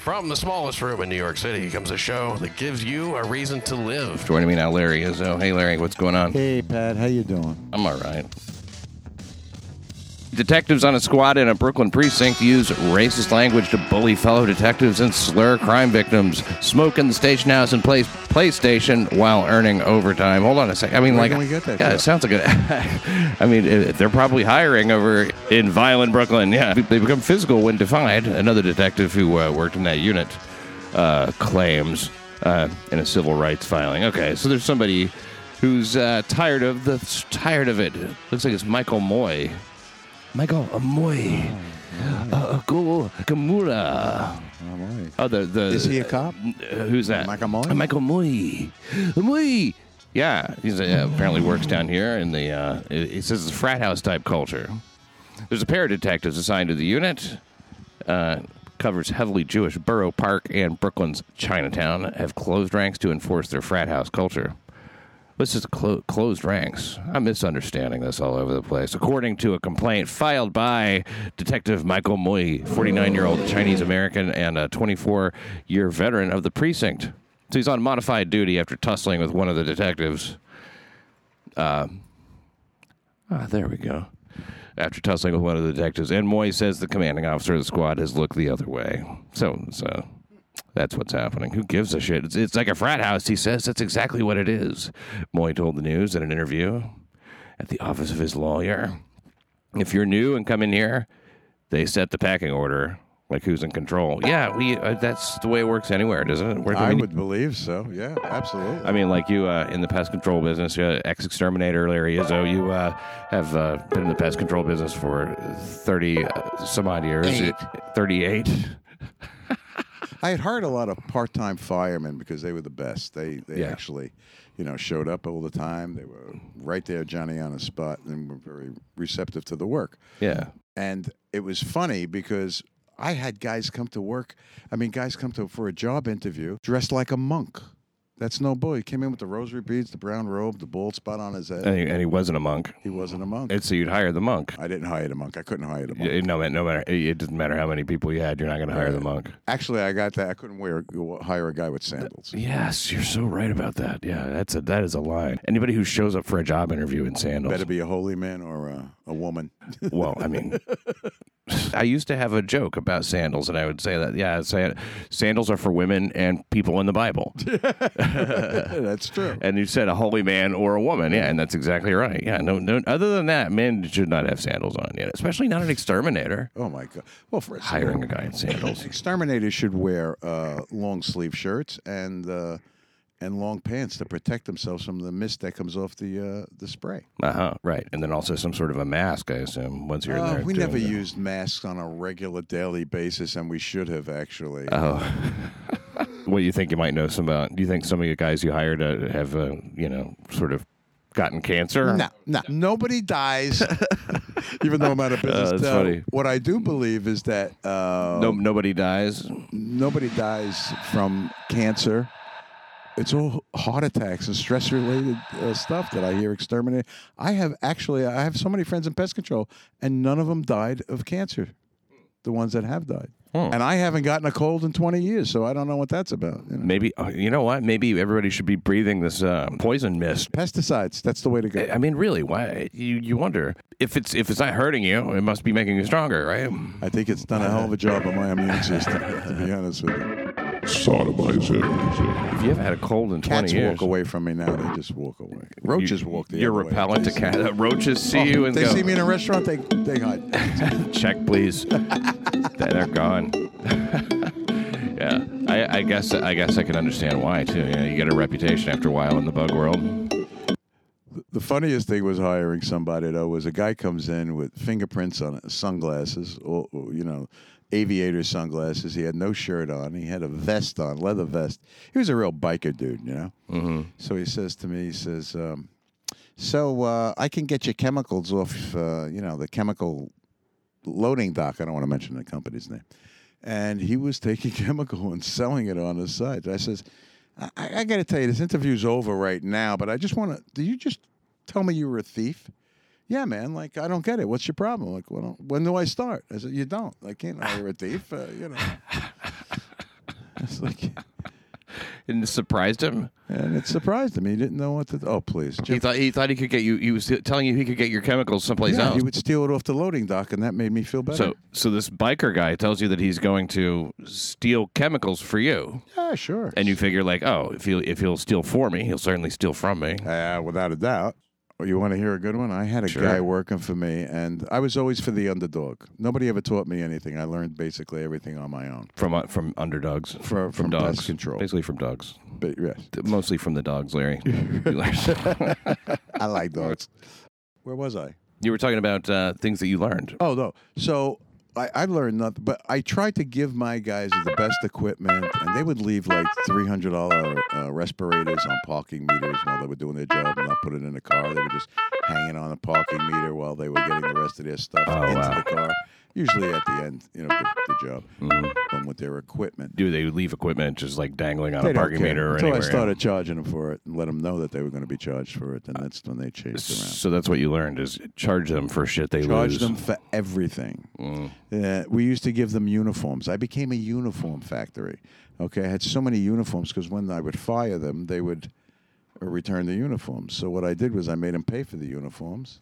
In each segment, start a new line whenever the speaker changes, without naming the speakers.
From the smallest room in New York City comes a show that gives you a reason to live.
Joining me now, Larry Izzo. Hey, Larry, what's going on?
Hey, Pat, how you doing?
I'm all right. Detectives on a squad in a Brooklyn precinct use racist language to bully fellow detectives and slur crime victims. Smoke in the station house and play PlayStation while earning overtime. Hold on a second. I mean,
Where
like,
can we get that
yeah, it sounds like a. I mean, it- they're probably hiring over in violent Brooklyn. Yeah, they become physical when defied. Another detective who uh, worked in that unit uh, claims uh, in a civil rights filing. Okay, so there's somebody who's uh, tired of the tired of it. Looks like it's Michael Moy. Michael Amoy. Uh, Go Gamura.
All right.
Oh, the the
Is he a cop?
uh, who's that?
Michael Moy?
Uh, Michael Moy. Moy. Yeah, he uh, apparently works down here in the. Uh, it, it says it's a frat house type culture. There's a pair of detectives assigned to the unit. Uh, covers heavily Jewish Borough Park and Brooklyn's Chinatown. Have closed ranks to enforce their frat house culture. This is clo- closed ranks. I'm misunderstanding this all over the place. According to a complaint filed by Detective Michael Moy, 49 year old Chinese American and a 24 year veteran of the precinct. So he's on modified duty after tussling with one of the detectives. Uh, ah, there we go. After tussling with one of the detectives, and Moy says the commanding officer of the squad has looked the other way. So, so that's what's happening. Who gives a shit? It's, it's like a frat house, he says. That's exactly what it is. Moy told the news in an interview at the office of his lawyer. If you're new and come in here, they set the packing order. Like who's in control? Yeah, we. Uh, that's the way it works anywhere, doesn't it? Where-
I
mean,
would believe so. Yeah, absolutely.
I mean, like you uh, in the pest control business, uh, ex exterminator Larry Izzo, you uh, have uh, been in the pest control business for 30 uh, some odd years.
Eight.
38.
I had hired a lot of part-time firemen because they were the best. They they
Yeah.
actually, you know, showed up all the time. They were right there, Johnny on the spot, and were very receptive to the work.
Yeah.
And it was funny because I had guys come to work. I mean, guys come to for a job interview dressed like a monk. That's no bull. He came in with the rosary beads, the brown robe, the bald spot on his head.
And he, and he wasn't a monk.
He wasn't a monk.
And so you'd hire the monk.
I didn't hire the monk. I couldn't hire the monk.
Yeah, No, ma- no matter. It doesn't matter how many people you had. You're not going to hire the monk.
Actually, I got that. I couldn't wear hire a guy with sandals.
Yes, you're so right about that. Yeah, that's a that is a line. Anybody who shows up for a job interview in sandals.
Better be a holy man or a, a woman.
Well, I mean, I used to have a joke about sandals, and I would say that yeah, say sandals are for women and people in the Bible.
That's true.
and you said a holy man or a woman, yeah, and that's exactly right. Yeah, no, no. Other than that, men should not have sandals on yet, especially not an exterminator
Oh my god. Well, for
hiring a guy in sandals.
exterminators should wear uh, long sleeve shirts and uh, and long pants to protect themselves from the mist that comes off the uh, the spray.
Uh huh. Right, and then also some sort of a mask, I assume. Once you're in
Uh,
there,
we never used masks on a regular daily basis, and we should have actually.
Oh. what do you think you might know some about? Do you think some of the guys you hired uh, have, uh, you know, sort of gotten cancer?
No, no, nobody dies. Even though I'm out of business.
that's
Uh,
funny.
What I do believe is that uh,
No, nobody dies.
nobody dies from cancer. It's all heart attacks and stress related uh, stuff that I hear exterminated. I have actually, I have so many friends in pest control, and none of them died of cancer. The ones that have died,
Hmm.
and I haven't gotten a cold in 20 years, so I don't know what that's about. you know.
Maybe uh, you know what? Maybe everybody should be breathing this uh, poison mist.
Pesticides, that's the way to go.
I mean, really? Why? You you wonder if it's if it's not hurting you, it must be making you stronger, right?
I think it's done a hell of a job on my immune system, to be honest with you.
Sodomize it.
If you haven't had a cold in twenty
Cats
years,
walk away from me now. They just walk away. Roaches
you,
walk the
You're
other way.
repellent to
They see-
cat. Uh, roaches see you and
they
go.
see me in a restaurant, they they hide.
Check, please. They're gone. yeah, I, I guess I guess I can understand why too. You, know, you get a reputation after a while in the bug world.
The funniest thing was hiring somebody though was a guy comes in with fingerprints on it, sunglasses, or, or, you know, aviator sunglasses. He had no shirt on. He had a vest on, leather vest. He was a real biker dude, you know. Mm-hmm. So he says to me, he says, um, "So uh, I can get your chemicals off, uh, you know, the chemical loading dock. I don't want to mention the company's name." And he was taking chemical and selling it on the side. I says, I, I got to tell you, this interview's over right now, but I just want to. Do you just tell me you were a thief? Yeah, man. Like I don't get it. What's your problem? Like, well, when do I start? I said, you don't. I can't know you're a thief. Uh, you know. It's like,
And it surprised him.
and it surprised him. He didn't know what to. Oh, please,
He thought he thought he could get you. He was telling you he could get your chemicals someplace
yeah,
else.
he would steal it off the loading dock, and that made me feel better.
So, so this biker guy tells you that he's going to steal chemicals for you,
yeah, sure.
and you figure like, oh, if he if he'll steal for me, he'll certainly steal from me.
Uh, without a doubt. Oh, You want to hear a good one? I had a
Sure.
guy working for me, and I was always for the underdog. Nobody ever taught me anything. I learned basically everything on my own.
From uh, from underdogs,
For- from
dogs,
pest control.
basically from dogs,
But yes,
mostly from the dogs, Larry.
I like dogs. Where was I?
You were talking about uh, things that you learned.
Oh no. So I, I learned nothing, but I tried to give my guys the best equipment, and they would leave like three hundred dollar uh, respirators on parking meters while they were doing their job, and not put it in the car. They were just hanging on a parking meter while they were getting the rest of their stuff
Oh,
into
wow.
the car. Usually at the end, you know, the, the job,
Mm-hmm.
um, with their equipment.
Do they leave equipment just like dangling on
They
a parking meter or
Until
anywhere?
I started charging them for it and let them know that they were going to be charged for it, and that's when they chased around.
So that's what you learned is charge them for shit they
Charge
lose.
Charge them for everything.
Mm.
Uh, we used to give them uniforms. I became a uniform factory. Okay, I had so many uniforms because when I would fire them, they would uh, return the uniforms. So what I did was I made them pay for the uniforms,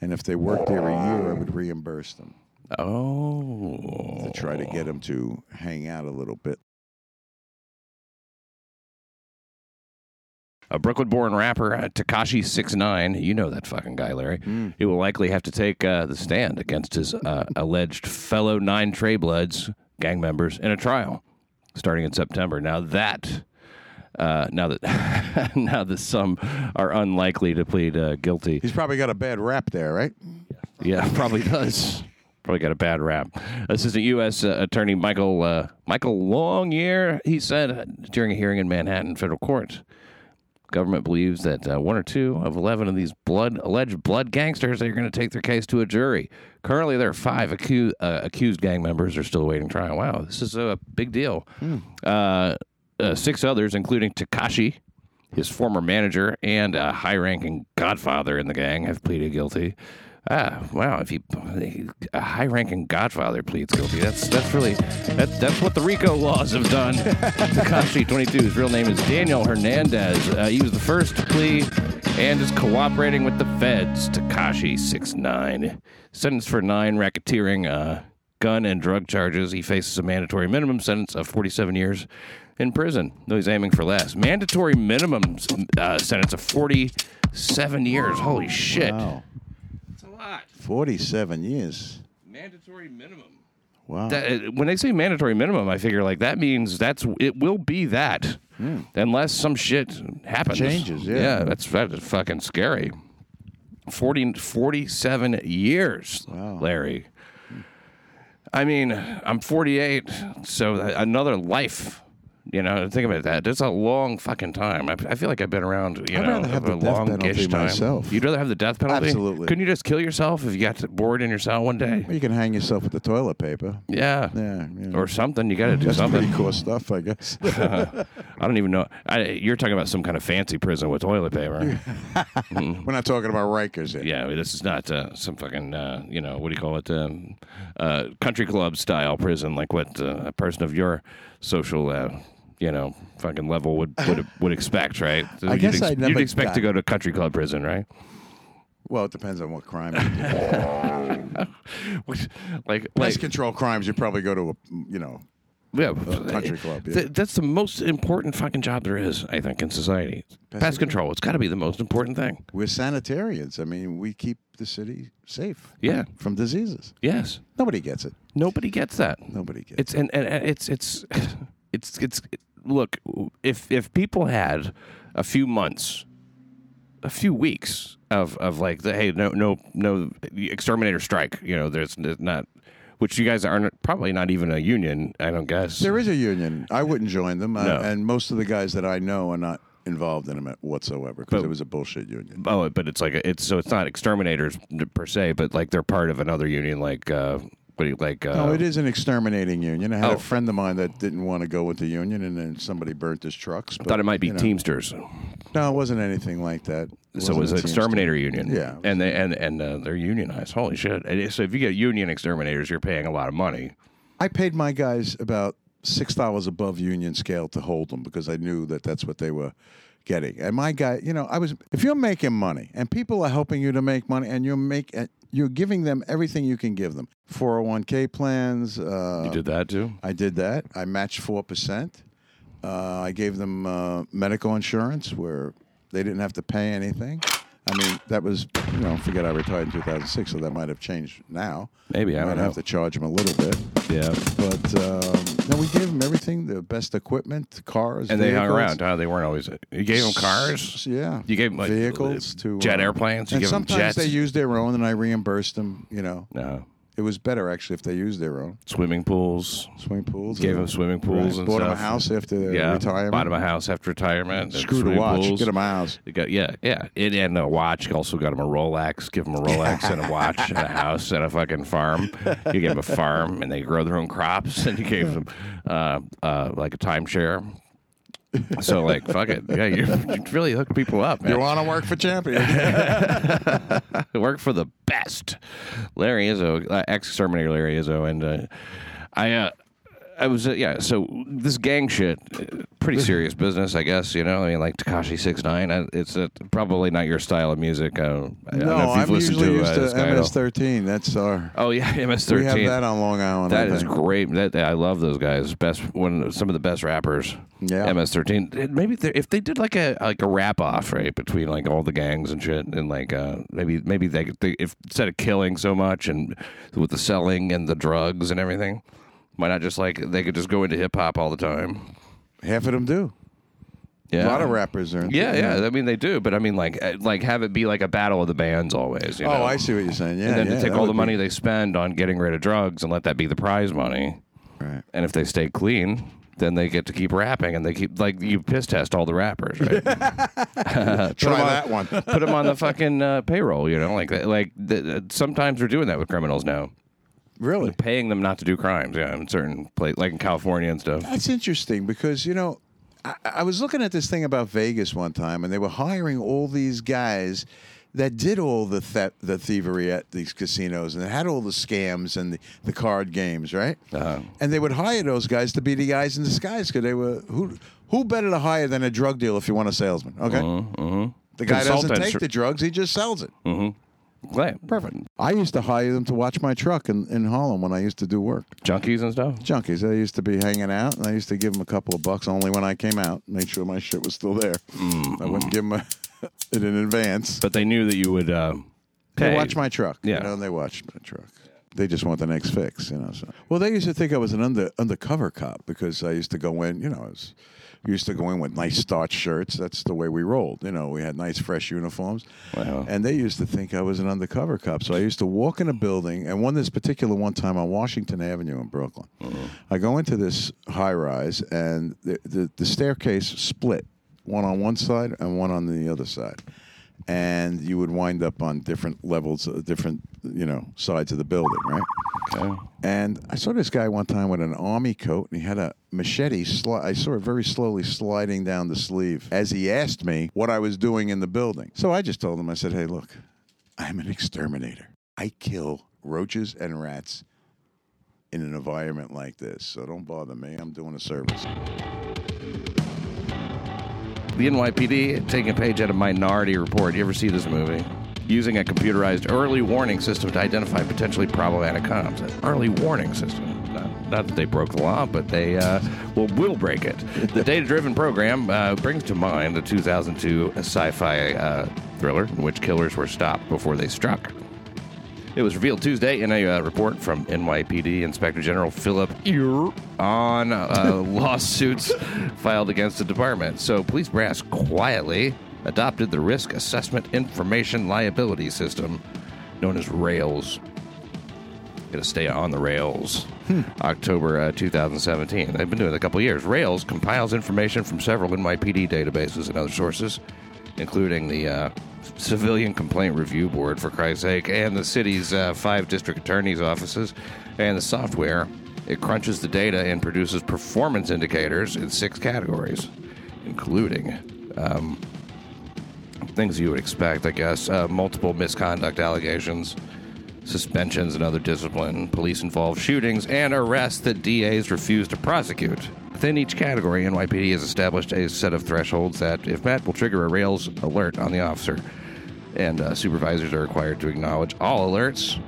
and if they worked there a year, I would reimburse them
Oh,
to try to get them to hang out a little bit.
A Brooklyn-born rapper, uh, Tekashi Six Nine. You know that fucking guy, Larry.
Mm.
He will likely have to take uh, the stand against his uh, alleged fellow Nine Trey Bloods gang members in a trial starting in September. Now that. Uh, now that now that some are unlikely to plead uh, guilty,
He's probably got a bad rap there, right?
Yeah, probably does. Probably got a bad rap. Assistant U.S. Uh, Attorney Michael uh, Michael Longyear, he said during a hearing in Manhattan federal court, government believes that uh, one or two of eleven of these blood alleged blood gangsters are going to take their case to a jury. Currently, there are five accused uh, accused gang members are still awaiting trial. Wow, this is a big deal. Uh, uh, six others, including Tekashi, his former manager, and a high-ranking godfather in the gang, have pleaded guilty. Ah, wow! If he a high-ranking godfather pleads guilty, that's that's really that's that's what the RICO laws have done. Tekashi, 22, his real name is Daniel Hernandez. Uh, he was the first to plea and is cooperating with the feds. Tekashi, 6'9", sentenced for nine racketeering, uh, gun and drug charges. He faces a mandatory minimum sentence of 47 years in prison, though he's aiming for less. Mandatory minimum uh, sentence of 47 years. Holy shit!
Wow, 47 years.
Mandatory minimum.
Wow.
That, uh, when they say mandatory minimum, I figure like that means that's it will be that yeah. unless some shit happens.
Changes, yeah.
Yeah, that's that is fucking scary. 40, 47 years,
wow.
Larry. I mean, I'm 48, so uh, another life you know, think about that. That's a long fucking time. I, I feel like I've been around. You
I'd
know,
rather have
a
death
long-ish
penalty
time.
myself.
You'd rather have the death penalty?
Absolutely.
Couldn't you just kill yourself if you got bored in your cell one day?
Well, you can hang yourself with the toilet paper.
Yeah.
Yeah, yeah.
Or something. You got to do
That's
something.
pretty cool stuff, I guess.
I don't even know. I, you're talking about some kind of fancy prison with toilet paper.
We're not talking about Rikers here.
yeah, this is not uh, some fucking, uh, you know, what do you call it? Um, uh, country club style prison, like what uh, a person of your social, uh, you know, fucking level would would, would expect, right? So
I guess I never
You'd expect to go to country club prison, right?
Well, it depends on what crime.
Which, like,
Pest
like
control crimes, you probably go to a, you know,
yeah,
country club, yeah.
Th- that's the most important fucking job there is, I think, in society. Pest,
Pest
control. It's got to be the most important thing.
we're sanitarians. I mean, we keep the city safe.
Yeah.
From diseases.
Yes.
Nobody gets it.
Nobody gets that.
Nobody gets it.
It's and, and, and it's it's it's it's look if if people had a few months, a few weeks of of like the hey no no no exterminator strike you know there's, there's not which you guys aren't probably not even a union I don't guess
There is a union. I wouldn't join them. I- and most of the guys that I know are not involved in them whatsoever because it was a bullshit union.
oh but it's like a, it's so it's not exterminators per se but like they're part of another union like uh what do you like uh,
No, it is an exterminating union. I had
Oh.
a friend of mine that didn't want to go with the union, and then somebody burnt his trucks. But,
thought it might be
you know.
Teamsters
No, it wasn't anything like that.
so it was an
Teamster.
exterminator union.
Yeah.
and they and and uh, they're unionized. Holy shit! And so if you get union exterminators, you're paying a lot of money.
I paid my guys about six dollars above union scale to hold them because I knew that that's what they were getting. And my guy, you know, I was if you're making money and people are helping you to make money and you're make you're giving them everything you can give them. 401k plans. Uh,
You did that too.
I did that. I matched four percent. Uh, I gave them uh, medical insurance where they didn't have to pay anything. I mean, that was you know, forget I retired in 2006, so that might have changed now.
Maybe, I
might
don't
have to charge them a little bit,
Yeah.
but everything, the best equipment, cars,
And they hung around. Huh? They weren't always. You gave them cars.
Yeah,
You gave them like,
vehicles to
jet
uh,
airplanes. You
and
give them
sometimes
jets.
they used their own, and I reimbursed them. You know,
no
it was better actually if they used their own
swimming pools.
swimming pools.
Gave them swimming pools and
Bought them a
stuff.
house after
yeah,
retirement.
bought him a house after retirement. and
Screwed a
swimming
watch.
pools.
Get him a house.
Got yeah, yeah. It and a watch. Also got him a Rolex. Give him a Rolex and a watch and a house and a fucking farm. You gave him a farm and they grow their own crops. And you gave them uh, uh, like a timeshare. So like fuck it, yeah. You, really hook people up, man.
You want to work for champions?
work for the best. Larry Izzo, uh, ex-exterminator Larry Izzo, and uh, I, uh, I was uh, yeah. So this gang shit, uh, pretty serious business, I guess. You know, I mean, like Tekashi Six Nine. It's uh, probably not your style of music. I don't know
no,
if you've
I'm
listened
usually
to,
used
uh,
to
guy at all.
MS13. That's our.
Oh yeah, MS13.
We have that on Long Island.
That
I
is
think.
great. That, I love those guys. Best one, some of the best rappers.
Yeah.
MS13. Maybe they- if they did like a like a wrap off right between like all the gangs and shit, and like uh, maybe maybe they, could- they if instead of killing so much and with the selling and the drugs and everything, why not just like they could just go into hip hop all the time?
Half of them do.
Yeah,
A lot of rappers are. Into,
Yeah, yeah. I mean, they do, but I mean, like, uh, like have it be like a battle of the bands always. You
Oh,
know?
I see what you're saying. Yeah,
and then
yeah,
to take all the money
be-
they spend on getting rid of drugs and let that be the prize money.
Right.
And if they stay clean, then they get to keep rapping and they keep like you piss test all the rappers, right?
Try
on-
that one.
Put them on the fucking uh, payroll, you know, like like the, sometimes we're doing that with criminals now,
really?
paying them not to do crimes. Yeah, in certain places, like in California and stuff.
That's interesting because you know, I, I was looking at this thing about Vegas one time, and they were hiring all these guys that did all the theft, the thievery at these casinos, and had all the scams and the, the card games, right?
Uh-huh.
And they would hire those guys to be the guys in disguise because they were who who better to hire than a drug dealer if you want a salesman? Okay, mm-hmm, mm-hmm. the guy doesn't take the drugs; he just sells it. Mm-hmm.
Right, perfect.
I used to hire them to watch my truck in, in Harlem when I used to do work.
Junkies and stuff.
junkies. They used to be hanging out, and I used to give them a couple of bucks only when I came out. Made sure my shit was still there. I wouldn't give them a, it in advance.
But they knew that you would. Uh,
They
pay.
watch my truck.
Yeah.
you know, they watched my truck. They just want the next fix, you know. So, well, they used to think I was an under undercover cop because I used to go in. You know, I was used to go in with nice starch shirts. That's the way we rolled. You know, we had nice fresh uniforms,
Wow.
and they used to think I was an undercover cop. So I used to walk in a building, and one this particular one time on Washington Avenue in Brooklyn, uh-huh. I go into this high rise, and the, the the staircase split, one on one side and one on the other side, and you would wind up on different levels, uh, different you know sides of the building, right?
Okay.
And I saw this guy one time with an army coat, and he had a machete. Sli- I saw it very slowly sliding down the sleeve as he asked me what I was doing in the building. So I just told him, I said, "Hey, look, I'm an exterminator. I kill roaches and rats." In an environment like this, so don't bother me. I'm doing a service.
The NYPD taking a page out of Minority Report. You ever see this movie? Using a computerized early warning system to identify potentially problematic cops. An early warning system. Not, not that they broke the law, but they uh, will will break it. The data-driven program uh, brings to mind the 2002 sci-fi uh, thriller in which killers were stopped before they struck. It was revealed Tuesday in a uh, report from NYPD Inspector General Philip Eure on uh, lawsuits filed against the department. So, police brass quietly adopted the Risk Assessment Information Liability System, known as RAILS. To stay on the rails. October uh, 2017. They've been doing it a couple years. Rails compiles information from several NYPD databases and other sources, including the uh, Civilian Complaint Review Board, for Christ's sake, and the city's uh, five district attorneys' offices, and the software. It crunches the data and produces performance indicators in six categories, including things you would expect, I guess. Uh, multiple misconduct allegations, suspensions and other discipline, police involved shootings, and arrests that DAs refuse to prosecute. Within each category, NYPD has established a set of thresholds that, if met, will trigger a Rails alert on the officer. And uh, supervisors are required to acknowledge all alerts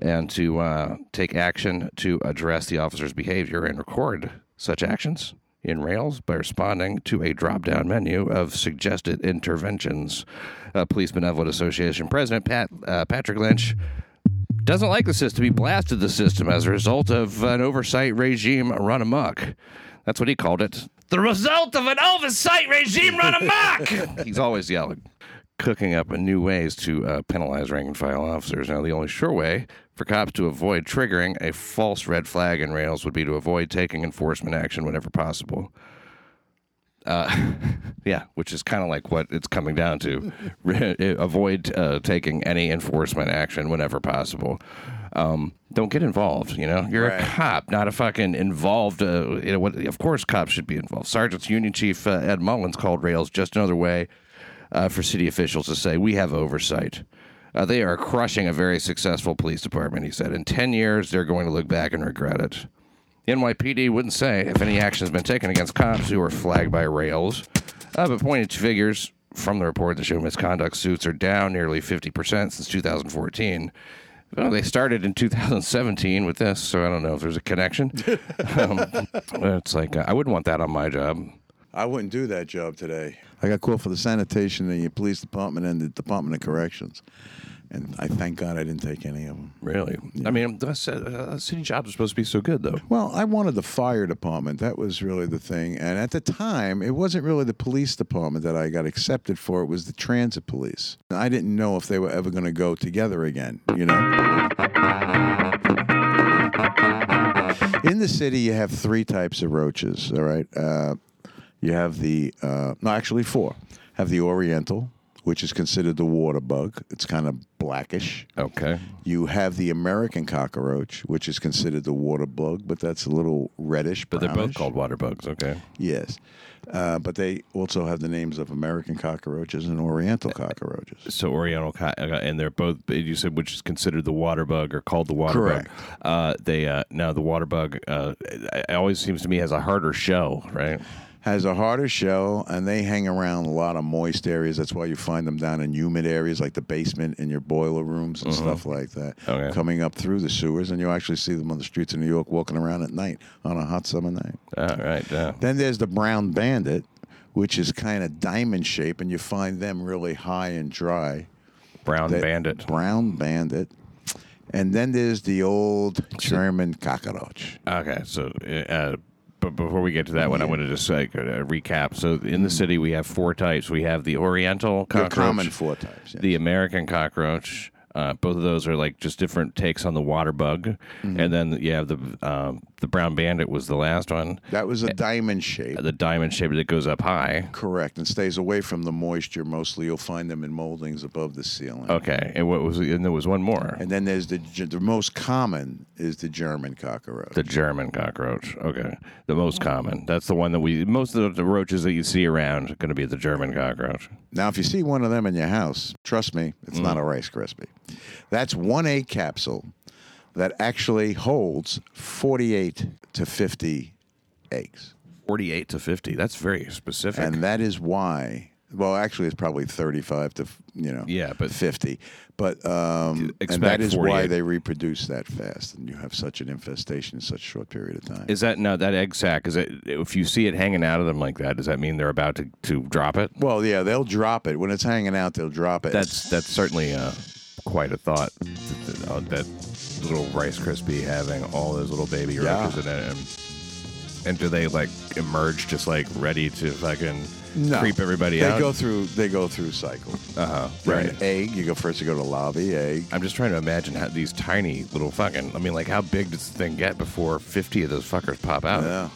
and to uh, take action to address the officer's behavior and record such actions in Rails by responding to a drop down menu of suggested interventions. Uh, Police Benevolent Association President Pat, uh, Patrick Lynch doesn't like the system. He blasted the system as a result of an oversight regime run amok. That's what he called it. The result of an oversight regime run amok! He's always yelling cooking up new ways to uh, penalize rank and file officers. Now, the only sure way for cops to avoid triggering a false red flag in Rails would be to avoid taking enforcement action whenever possible. Uh, yeah, which is kind of like what it's coming down to. avoid uh, taking any enforcement action whenever possible. Um, don't get involved. You know, you're
Right.
a cop, not a fucking involved. Uh, you know, what, of course, cops should be involved. Sergeant's Union Chief uh, Ed Mullins called Rails just another way uh, for city officials to say we have oversight. Uh, they are crushing a very successful police department, he said. In 10 years, they're going to look back and regret it. The NYPD wouldn't say if any action has been taken against cops who were flagged by rails, uh, but pointed to figures from the report that show misconduct suits are down nearly 50% since 2014. Well, they started in 2017 with this, so I don't know if there's a connection. um, it's like, uh, I wouldn't want that on my job.
I wouldn't do that job today. I got called for the sanitation in the police department and the Department of Corrections, and I thank God I didn't take any of them.
Really? I mean, that's, uh, city jobs are supposed to be so good, though.
Well, I wanted the fire department. That was really the thing. And at the time, it wasn't really the police department that I got accepted for. It was the transit police. I didn't know if they were ever going to go together again, you know? In the city, you have three types of roaches, all right? Uh, you have the, uh, no, actually four. Have the Oriental, which is considered the water bug. It's kind of blackish.
Okay.
You have the American cockroach, which is considered the water bug, but that's a little reddish.
But they're both
brownish.
called water bugs, okay?
Yes. Uh, but they also have the names of American cockroaches and Oriental cockroaches.
So Oriental, co- uh, and they're both. You said which is considered the water bug or called the water
Correct.
bug. Uh, they uh, now the water bug. Uh, it always seems to me has a harder shell, right?
Has a harder shell, and they hang around a lot of moist areas. That's why you find them down in humid areas like the basement in your boiler rooms and stuff like that.
Okay.
Coming up through the sewers, and you actually see them on the streets of New York walking around at night on a hot summer night.
All right. Yeah.
Then there's the brown bandit, which is kind of diamond shape, and you find them really high and dry.
Brown
That-
bandit.
Brown bandit. And then there's the old German cockroach.
Okay, so uh, but before we get to that one, I want to just like uh, recap. So in the city, we have four types. We have the Oriental cockroach, The
common four types. yeah.
the American cockroach. Uh, both of those are like just different takes on the water bug, and then you have the um, the brown bandit was the last one,
that was a diamond shape.
the diamond shape that goes up high.
Correct, and stays away from the moisture. Mostly, you'll find them in moldings above the ceiling.
Okay, and what was and there was one more,
And then there's the the most common is the German cockroach.
the German cockroach. Okay, the most common. That's the one that we most of the roaches that you see around are going to be the German cockroach.
Now, if you see one of them in your house, trust me, it's not a Rice Krispie. That's one egg capsule that actually holds 48 to 50 eggs.
Forty-eight to fifty. That's very specific.
And that is why, well, actually, it's probably 35 to, you know,
Yeah, but-
50. But, um, and that is why they reproduce that fast and you have such an infestation in such a short period of time.
Is that no that egg sac? Is it if you see it hanging out of them like that? Does that mean they're about to, to drop it?
well, yeah, they'll drop it. When it's hanging out, they'll drop it.
That's that's certainly uh, quite a thought. That, that little Rice Krispie having all those little baby
Yeah.
roaches in it, and, and do they like emerge just like ready to fucking
No.
creep everybody
they
out?
They go through they go through cycles.
uh huh. Right.
an egg. You go first. You go to lobby egg.
I'm just trying to imagine how these tiny little fucking. I mean, like how big does this thing get before 50 of those fuckers pop out?
Yeah,